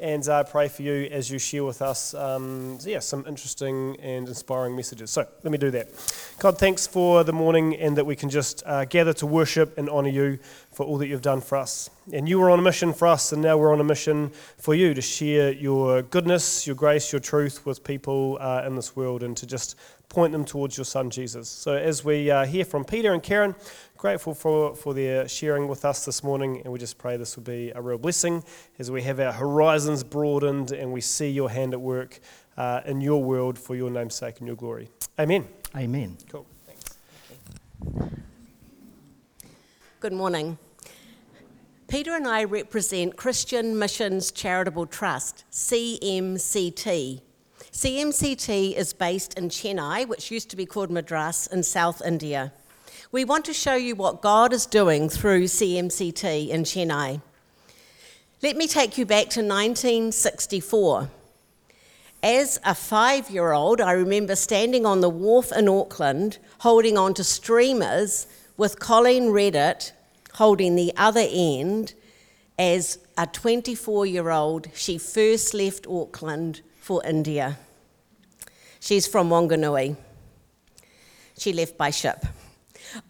and uh, pray for you as you share with us, um, yeah, some interesting and inspiring messages. So let me do that. God, thanks for the morning and that we can just uh, gather to worship and honour you for all that you've done for us. And you were on a mission for us, and now we're on a mission for you to share your goodness, your grace, your truth with people uh, in this world and to just point them towards your son Jesus. So as we uh, hear from Peter and Karen, grateful for, for their sharing with us this morning, and we just pray this will be a real blessing as we have our horizons broadened and we see your hand at work uh, in your world for your name's sake and your glory. Amen. Amen. Cool. Thanks. Good morning. Peter and I represent Christian Missions Charitable Trust, CMCT. CMCT is based in Chennai, which used to be called Madras, in South India. We want to show you what God is doing through CMCT in Chennai. Let me take you back to 1964. As a five year old, I remember standing on the wharf in Auckland holding on to streamers with Colleen Redditt holding the other end as a 24 year old, she first left Auckland for India. She's from Wanganui. She left by ship.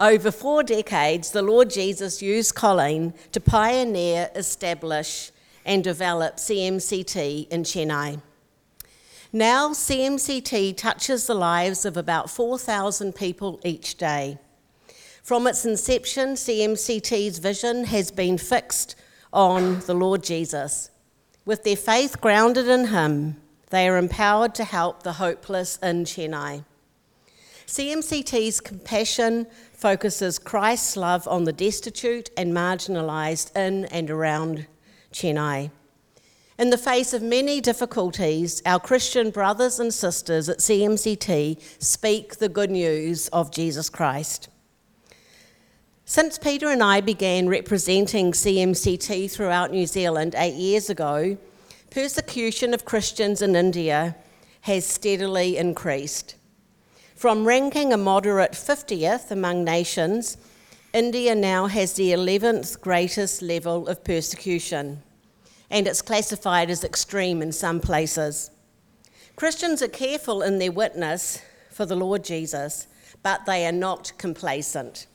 Over four decades, the Lord Jesus used Colleen to pioneer, establish, and develop CMCT in Chennai. Now, CMCT touches the lives of about 4,000 people each day. From its inception, CMCT's vision has been fixed on the Lord Jesus. With their faith grounded in Him, they are empowered to help the hopeless in Chennai. CMCT's compassion focuses Christ's love on the destitute and marginalised in and around Chennai. In the face of many difficulties, our Christian brothers and sisters at CMCT speak the good news of Jesus Christ. Since Peter and I began representing CMCT throughout New Zealand eight years ago, persecution of Christians in India has steadily increased. From ranking a moderate 50th among nations, India now has the 11th greatest level of persecution, and it's classified as extreme in some places. Christians are careful in their witness for the Lord Jesus, but they are not complacent.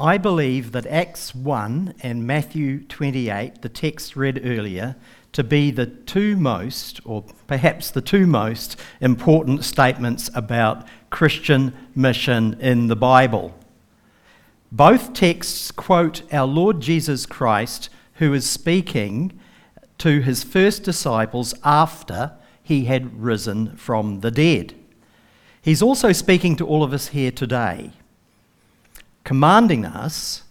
I believe that Acts 1 and Matthew 28, the text read earlier, to be the two most, or perhaps the two most, important statements about Christian mission in the Bible. Both texts quote our Lord Jesus Christ, who is speaking to his first disciples after he had risen from the dead. He's also speaking to all of us here today, commanding us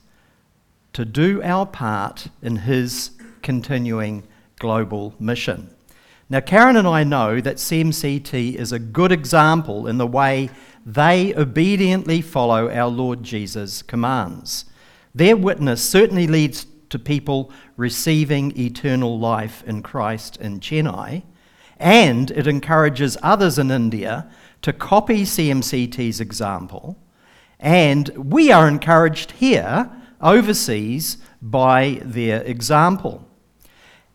to do our part in his continuing global mission. Now, Karen and I know that CMCT is a good example in the way they obediently follow our Lord Jesus' commands. Their witness certainly leads to people receiving eternal life in Christ in Chennai, and it encourages others in India to copy CMCT's example. And we are encouraged here, overseas, by their example.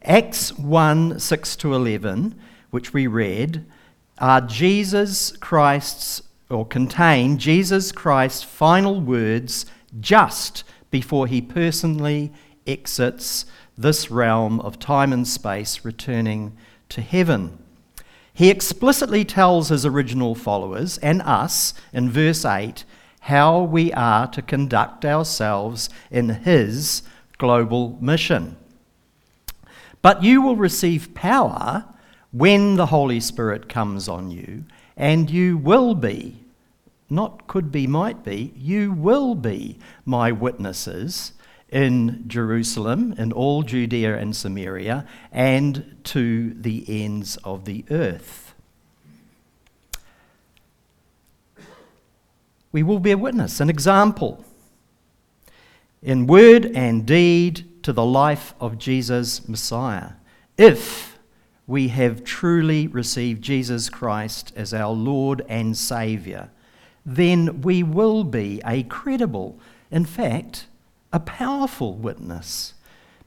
Acts 1 6 to 11, which we read, are Jesus Christ's, or contain Jesus Christ's final words just before he personally exits this realm of time and space, returning to heaven. He explicitly tells his original followers and us in verse 8 how we are to conduct ourselves in his global mission. But you will receive power when the Holy Spirit comes on you, and you will be, not could be, might be, you will be my witnesses in Jerusalem, in all Judea and Samaria, and to the ends of the earth. We will be a witness, an example, in word and deed to the life of Jesus Messiah. If we have truly received Jesus Christ as our Lord and Saviour, then we will be a credible, in fact, a powerful witness.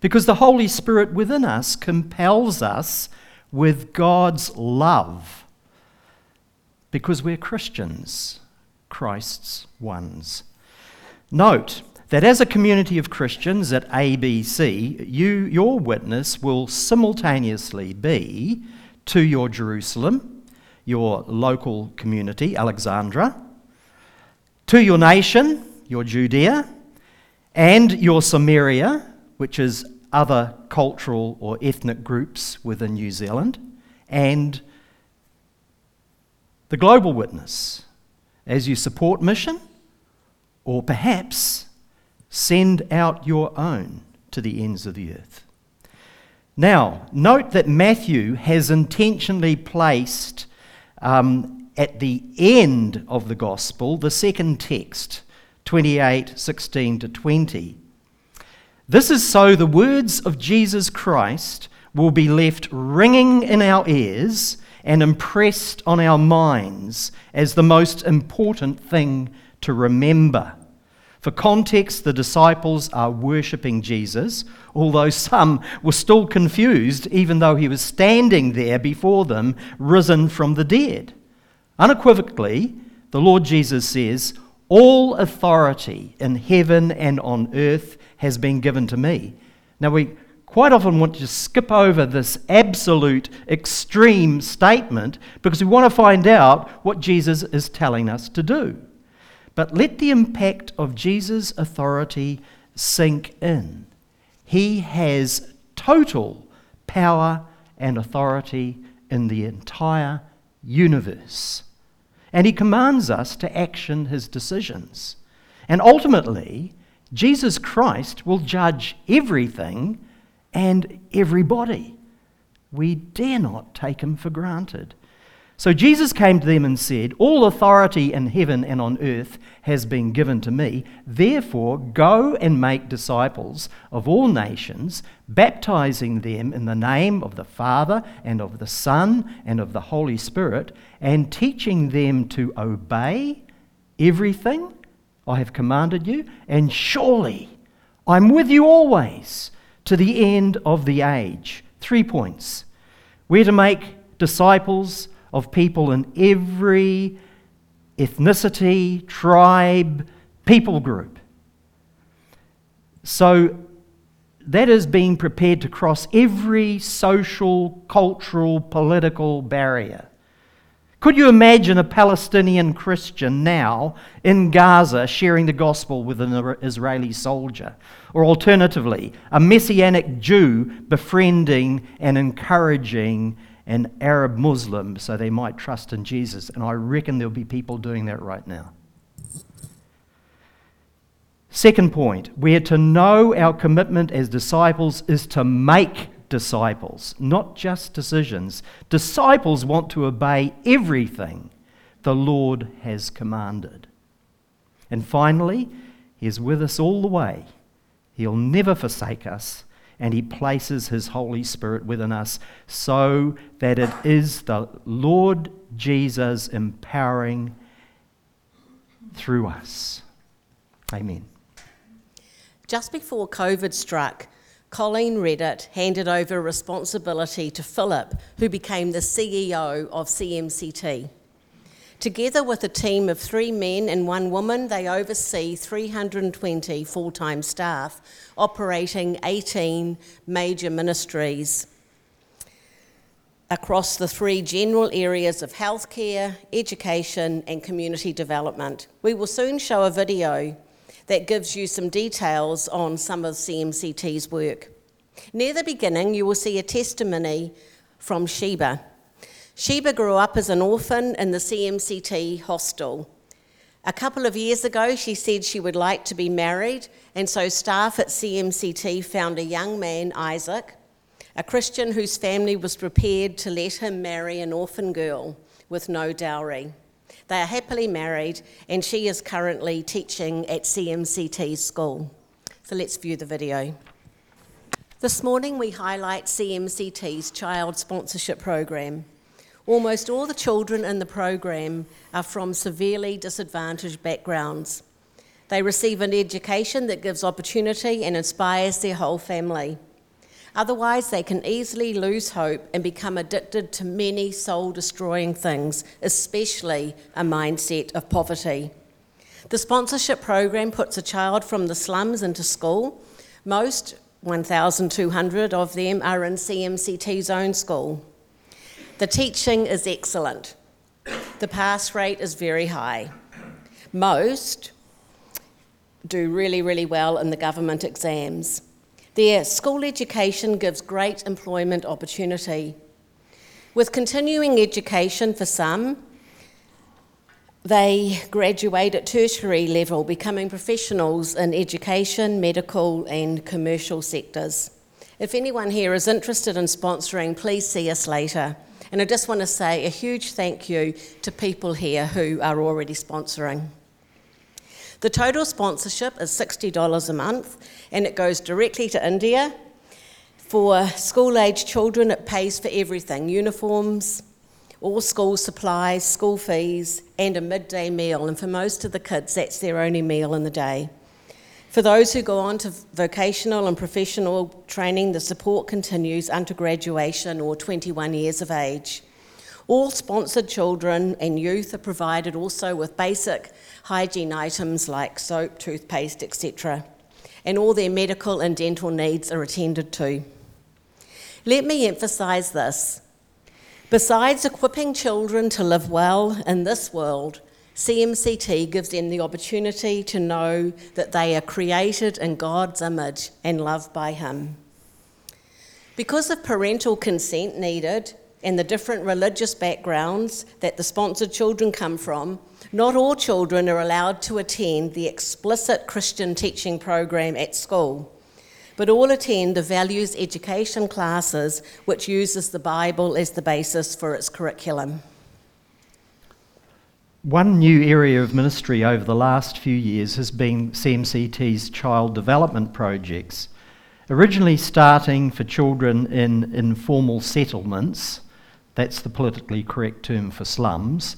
Because the Holy Spirit within us compels us with God's love. Because we're Christians, Christ's ones. Note that as a community of Christians at ABC, you, your witness will simultaneously be to your Jerusalem, your local community, Alexandra, to your nation, your Judea, and your Samaria, which is other cultural or ethnic groups within New Zealand, and the global witness as you support mission, or perhaps send out your own to the ends of the earth. Now, note that Matthew has intentionally placed um, at the end of the gospel the second text, 28 16 to 20. This is so the words of Jesus Christ will be left ringing in our ears and impressed on our minds as the most important thing to remember. For context, the disciples are worshipping Jesus, although some were still confused, even though he was standing there before them, risen from the dead. Unequivocally, the Lord Jesus says, All authority in heaven and on earth has been given to me. Now, we quite often want to skip over this absolute extreme statement because we want to find out what Jesus is telling us to do. But let the impact of Jesus' authority sink in. He has total power and authority in the entire universe. And he commands us to action his decisions. And ultimately, Jesus Christ will judge everything and everybody. We dare not take him for granted. So Jesus came to them and said, All authority in heaven and on earth has been given to me. Therefore, go and make disciples of all nations, baptizing them in the name of the Father and of the Son and of the Holy Spirit, and teaching them to obey everything I have commanded you. And surely I'm with you always to the end of the age. Three points. We're to make disciples of people in every ethnicity, tribe, people group. So that is being prepared to cross every social, cultural, political barrier. Could you imagine a Palestinian Christian now in Gaza sharing the gospel with an Israeli soldier? Or alternatively, a Messianic Jew befriending and encouraging an Arab Muslim so they might trust in Jesus. And I reckon there'll be people doing that right now. Second point, we are to know our commitment as disciples is to make disciples, not just decisions. Disciples want to obey everything the Lord has commanded. And finally, He is with us all the way. He'll never forsake us and He places His Holy Spirit within us so that it is the Lord Jesus empowering through us. Amen. Just before COVID struck, Colleen Redditt handed over responsibility to Philip, who became the CEO of CMCT. Together with a team of three men and one woman, they oversee 320 full time staff operating 18 major ministries across the three general areas of healthcare, education, and community development. We will soon show a video that gives you some details on some of CMCT's work. Near the beginning, you will see a testimony from Sheba. Sheba grew up as an orphan in the CMCT hostel. A couple of years ago, she said she would like to be married, and so staff at CMCT found a young man, Isaac, a Christian whose family was prepared to let him marry an orphan girl with no dowry. They are happily married, and she is currently teaching at CMCT school. So let's view the video. This morning, we highlight CMCT's child sponsorship program. Almost all the children in the program are from severely disadvantaged backgrounds. They receive an education that gives opportunity and inspires their whole family. Otherwise, they can easily lose hope and become addicted to many soul destroying things, especially a mindset of poverty. The sponsorship program puts a child from the slums into school. Most, 1,200 of them, are in CMCT's own school. The teaching is excellent. The pass rate is very high. Most do really, really well in the government exams. Their school education gives great employment opportunity. With continuing education for some, they graduate at tertiary level, becoming professionals in education, medical, and commercial sectors. If anyone here is interested in sponsoring, please see us later. And I just want to say a huge thank you to people here who are already sponsoring. The total sponsorship is $60 a month and it goes directly to India. For school age children, it pays for everything uniforms, all school supplies, school fees, and a midday meal. And for most of the kids, that's their only meal in the day. For those who go on to vocational and professional training, the support continues unto graduation or 21 years of age. All sponsored children and youth are provided also with basic hygiene items like soap, toothpaste, etc. And all their medical and dental needs are attended to. Let me emphasise this. Besides equipping children to live well in this world, CMCT gives them the opportunity to know that they are created in God's image and loved by Him. Because of parental consent needed, and the different religious backgrounds that the sponsored children come from, not all children are allowed to attend the explicit Christian teaching program at school, but all attend the values education classes which uses the Bible as the basis for its curriculum. One new area of ministry over the last few years has been CMCT's child development projects. Originally starting for children in informal settlements, that's the politically correct term for slums,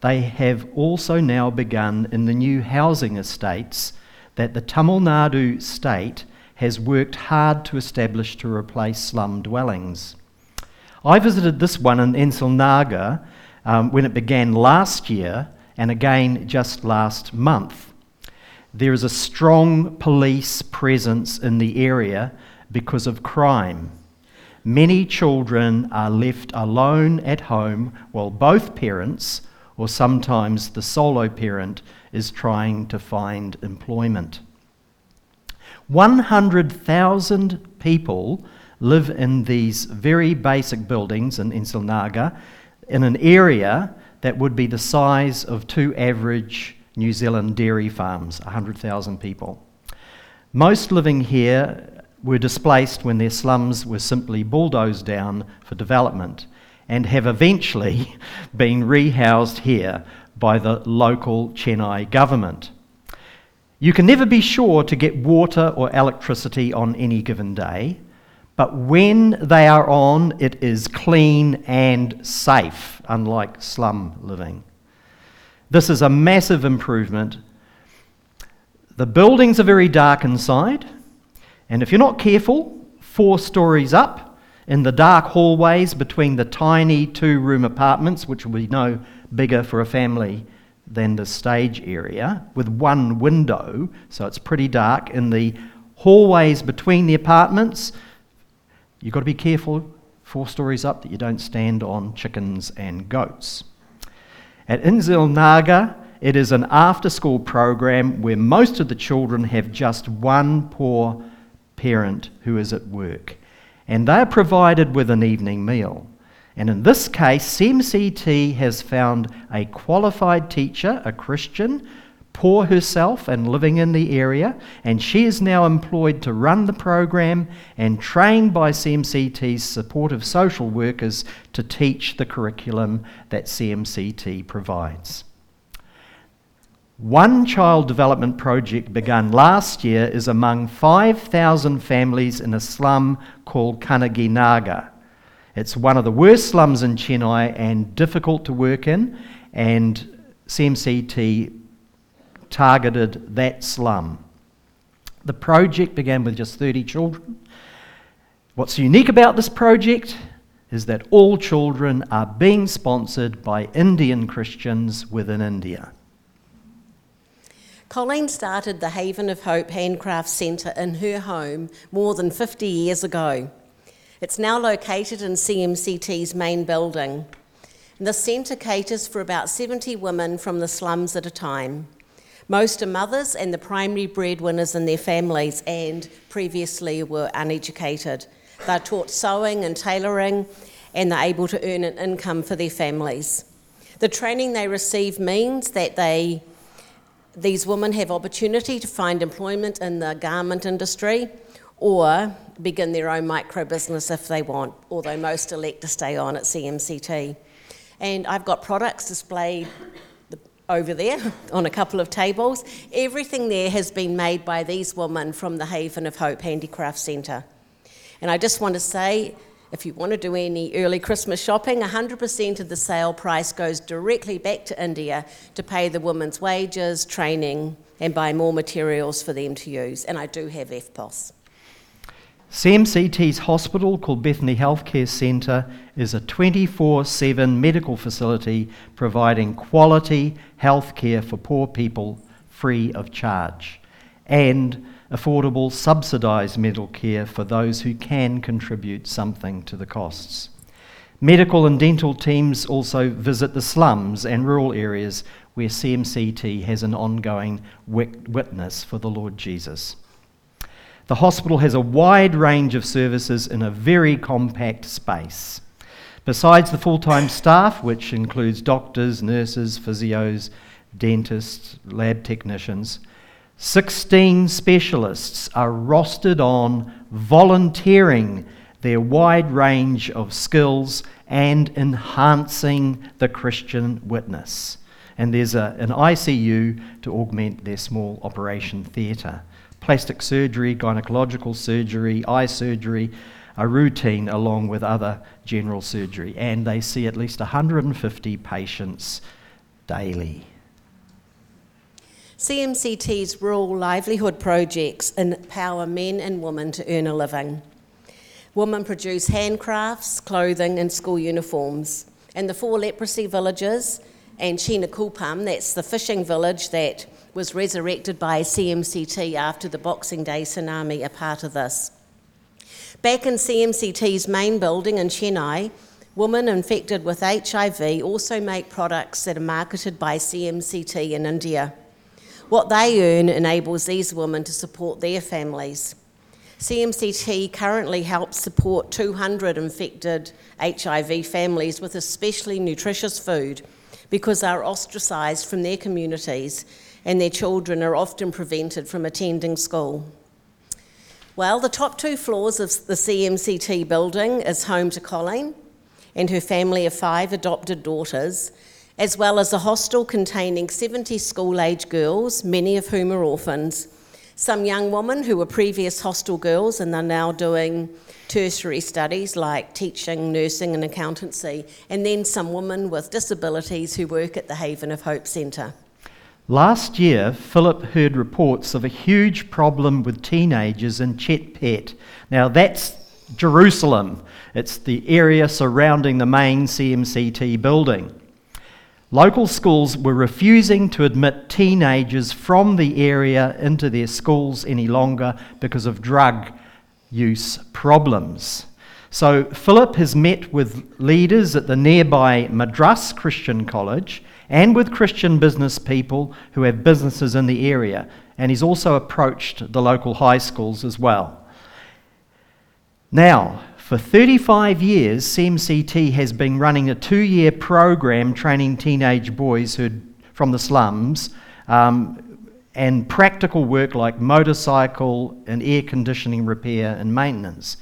they have also now begun in the new housing estates that the Tamil Nadu state has worked hard to establish to replace slum dwellings. I visited this one in Ensilnagar um, when it began last year and again just last month. There is a strong police presence in the area because of crime. Many children are left alone at home while both parents, or sometimes the solo parent, is trying to find employment. 100,000 people live in these very basic buildings in Ensilnagar in an area that would be the size of two average New Zealand dairy farms, 100,000 people. Most living here were displaced when their slums were simply bulldozed down for development and have eventually been rehoused here by the local Chennai government. You can never be sure to get water or electricity on any given day, but when they are on, it is clean and safe, unlike slum living. This is a massive improvement. The buildings are very dark inside, and if you're not careful, four stories up, in the dark hallways between the tiny two room apartments, which will be no bigger for a family than the stage area, with one window, so it's pretty dark. In the hallways between the apartments, you've got to be careful, four stories up, that you don't stand on chickens and goats. At Inzil Naga, it is an after school program where most of the children have just one poor parent who is at work. And they are provided with an evening meal. And in this case, CMCT has found a qualified teacher, a Christian, poor herself and living in the area, and she is now employed to run the program and trained by CMCT's supportive social workers to teach the curriculum that CMCT provides. One child development project begun last year is among 5,000 families in a slum called Kanaginagar. It's one of the worst slums in Chennai and difficult to work in, and CMCT targeted that slum. The project began with just 30 children. What's unique about this project is that all children are being sponsored by Indian Christians within India. Colleen started the Haven of Hope Handcraft Centre in her home more than 50 years ago. It's now located in CMCT's main building. The centre caters for about 70 women from the slums at a time. Most are mothers and the primary breadwinners in their families and previously were uneducated. They're taught sewing and tailoring and they're able to earn an income for their families. The training they receive means that they, these women have opportunity to find employment in the garment industry or begin their own micro business if they want, although most elect to stay on at CMCT. And I've got products displayed over there on a couple of tables. Everything there has been made by these women from the Haven of Hope Handicraft Centre. And I just want to say, if you want to do any early Christmas shopping, 100% of the sale price goes directly back to India to pay the women's wages, training, and buy more materials for them to use. And I do have EFTPOS. CMCT's hospital, called Bethany Healthcare Centre, is a 24 7 medical facility providing quality health care for poor people free of charge and affordable subsidised medical care for those who can contribute something to the costs. Medical and dental teams also visit the slums and rural areas where CMCT has an ongoing witness for the Lord Jesus. The hospital has a wide range of services in a very compact space. Besides the full time staff, which includes doctors, nurses, physios, dentists, lab technicians, 16 specialists are rostered on volunteering their wide range of skills and enhancing the Christian witness. And there's a, an ICU to augment their small operation theatre plastic surgery, gynecological surgery, eye surgery, a routine along with other general surgery. And they see at least 150 patients daily. CMCT's rural livelihood projects empower men and women to earn a living. Women produce handcrafts, clothing, and school uniforms. And the four leprosy villages and Chinakulpam, that's the fishing village that was resurrected by CMCT after the Boxing Day tsunami, are part of this. Back in CMCT's main building in Chennai, women infected with HIV also make products that are marketed by CMCT in India. What they earn enables these women to support their families. CMCT currently helps support 200 infected HIV families with especially nutritious food because they're ostracised from their communities and their children are often prevented from attending school. Well, the top two floors of the CMCT building is home to Colleen and her family of five adopted daughters, as well as a hostel containing 70 school age girls, many of whom are orphans, some young women who were previous hostel girls and are now doing tertiary studies like teaching, nursing, and accountancy, and then some women with disabilities who work at the Haven of Hope Centre. Last year, Philip heard reports of a huge problem with teenagers in Chetpet. Now, that's Jerusalem, it's the area surrounding the main CMCT building. Local schools were refusing to admit teenagers from the area into their schools any longer because of drug use problems. So, Philip has met with leaders at the nearby Madras Christian College and with Christian business people who have businesses in the area. And he's also approached the local high schools as well. Now, for 35 years, CMCT has been running a two year program training teenage boys who from the slums um, and practical work like motorcycle and air conditioning repair and maintenance.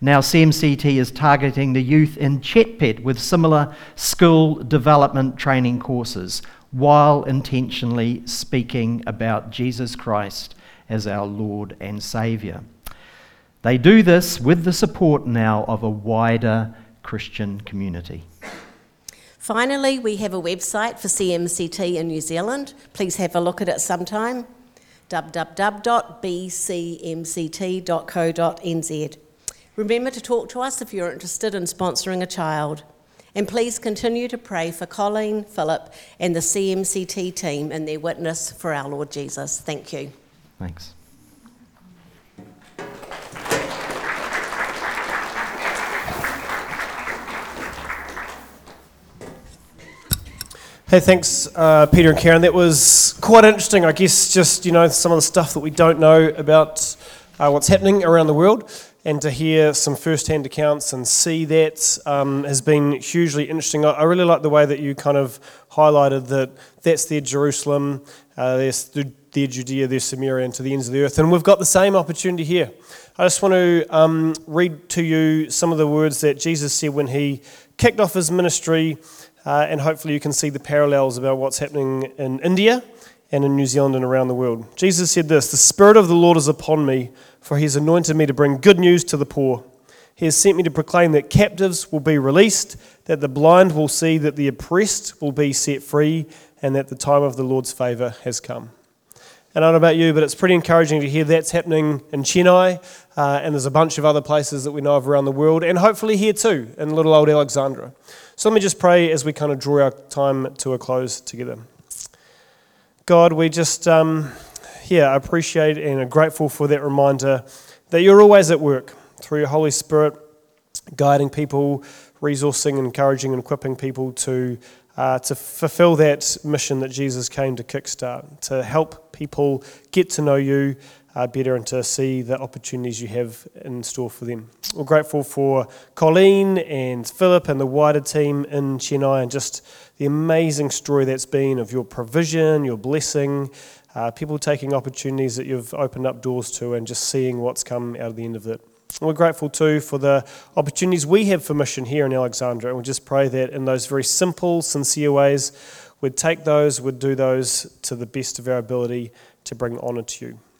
Now, CMCT is targeting the youth in Chetpet with similar skill development training courses while intentionally speaking about Jesus Christ as our Lord and Saviour. They do this with the support now of a wider Christian community. Finally, we have a website for CMCT in New Zealand. Please have a look at it sometime www.bcmct.co.nz. Remember to talk to us if you're interested in sponsoring a child. And please continue to pray for Colleen, Philip, and the CMCT team and their witness for our Lord Jesus. Thank you. Thanks. Hey, thanks, uh, Peter and Karen. That was quite interesting. I guess just you know some of the stuff that we don't know about uh, what's happening around the world, and to hear some first-hand accounts and see that um, has been hugely interesting. I, I really like the way that you kind of highlighted that that's their Jerusalem, uh, the, their Judea, their Samaria, and to the ends of the earth, and we've got the same opportunity here. I just want to um, read to you some of the words that Jesus said when he kicked off his ministry. Uh, and hopefully you can see the parallels about what's happening in India and in New Zealand and around the world. Jesus said this The Spirit of the Lord is upon me, for he has anointed me to bring good news to the poor. He has sent me to proclaim that captives will be released, that the blind will see, that the oppressed will be set free, and that the time of the Lord's favour has come. And I don't know about you, but it's pretty encouraging to hear that's happening in Chennai, uh, and there's a bunch of other places that we know of around the world, and hopefully here too, in little old Alexandra. So let me just pray as we kind of draw our time to a close together. God, we just, um, yeah, appreciate and are grateful for that reminder that you're always at work through your Holy Spirit, guiding people, resourcing, encouraging, and equipping people to, uh, to fulfill that mission that Jesus came to kickstart, to help people get to know you uh, better and to see the opportunities you have in store for them. We're grateful for Colleen and Philip and the wider team in Chennai and just the amazing story that's been of your provision, your blessing, uh, people taking opportunities that you've opened up doors to and just seeing what's come out of the end of it. we're grateful too for the opportunities we have for mission here in Alexandra, and we just pray that in those very simple, sincere ways, we'd take those, we'd do those to the best of our ability to bring honour to you.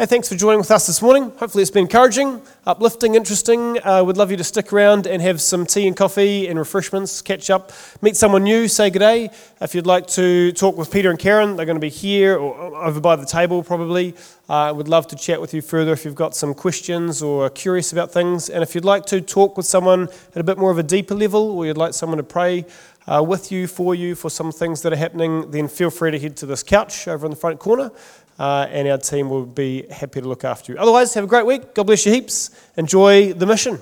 Hey, thanks for joining with us this morning. Hopefully, it's been encouraging, uplifting, interesting. Uh, we'd love you to stick around and have some tea and coffee and refreshments, catch up, meet someone new, say good day. If you'd like to talk with Peter and Karen, they're going to be here or over by the table probably. Uh, would love to chat with you further if you've got some questions or are curious about things. And if you'd like to talk with someone at a bit more of a deeper level or you'd like someone to pray, uh, with you, for you, for some things that are happening, then feel free to head to this couch over in the front corner, uh, and our team will be happy to look after you. Otherwise, have a great week. God bless you heaps. Enjoy the mission.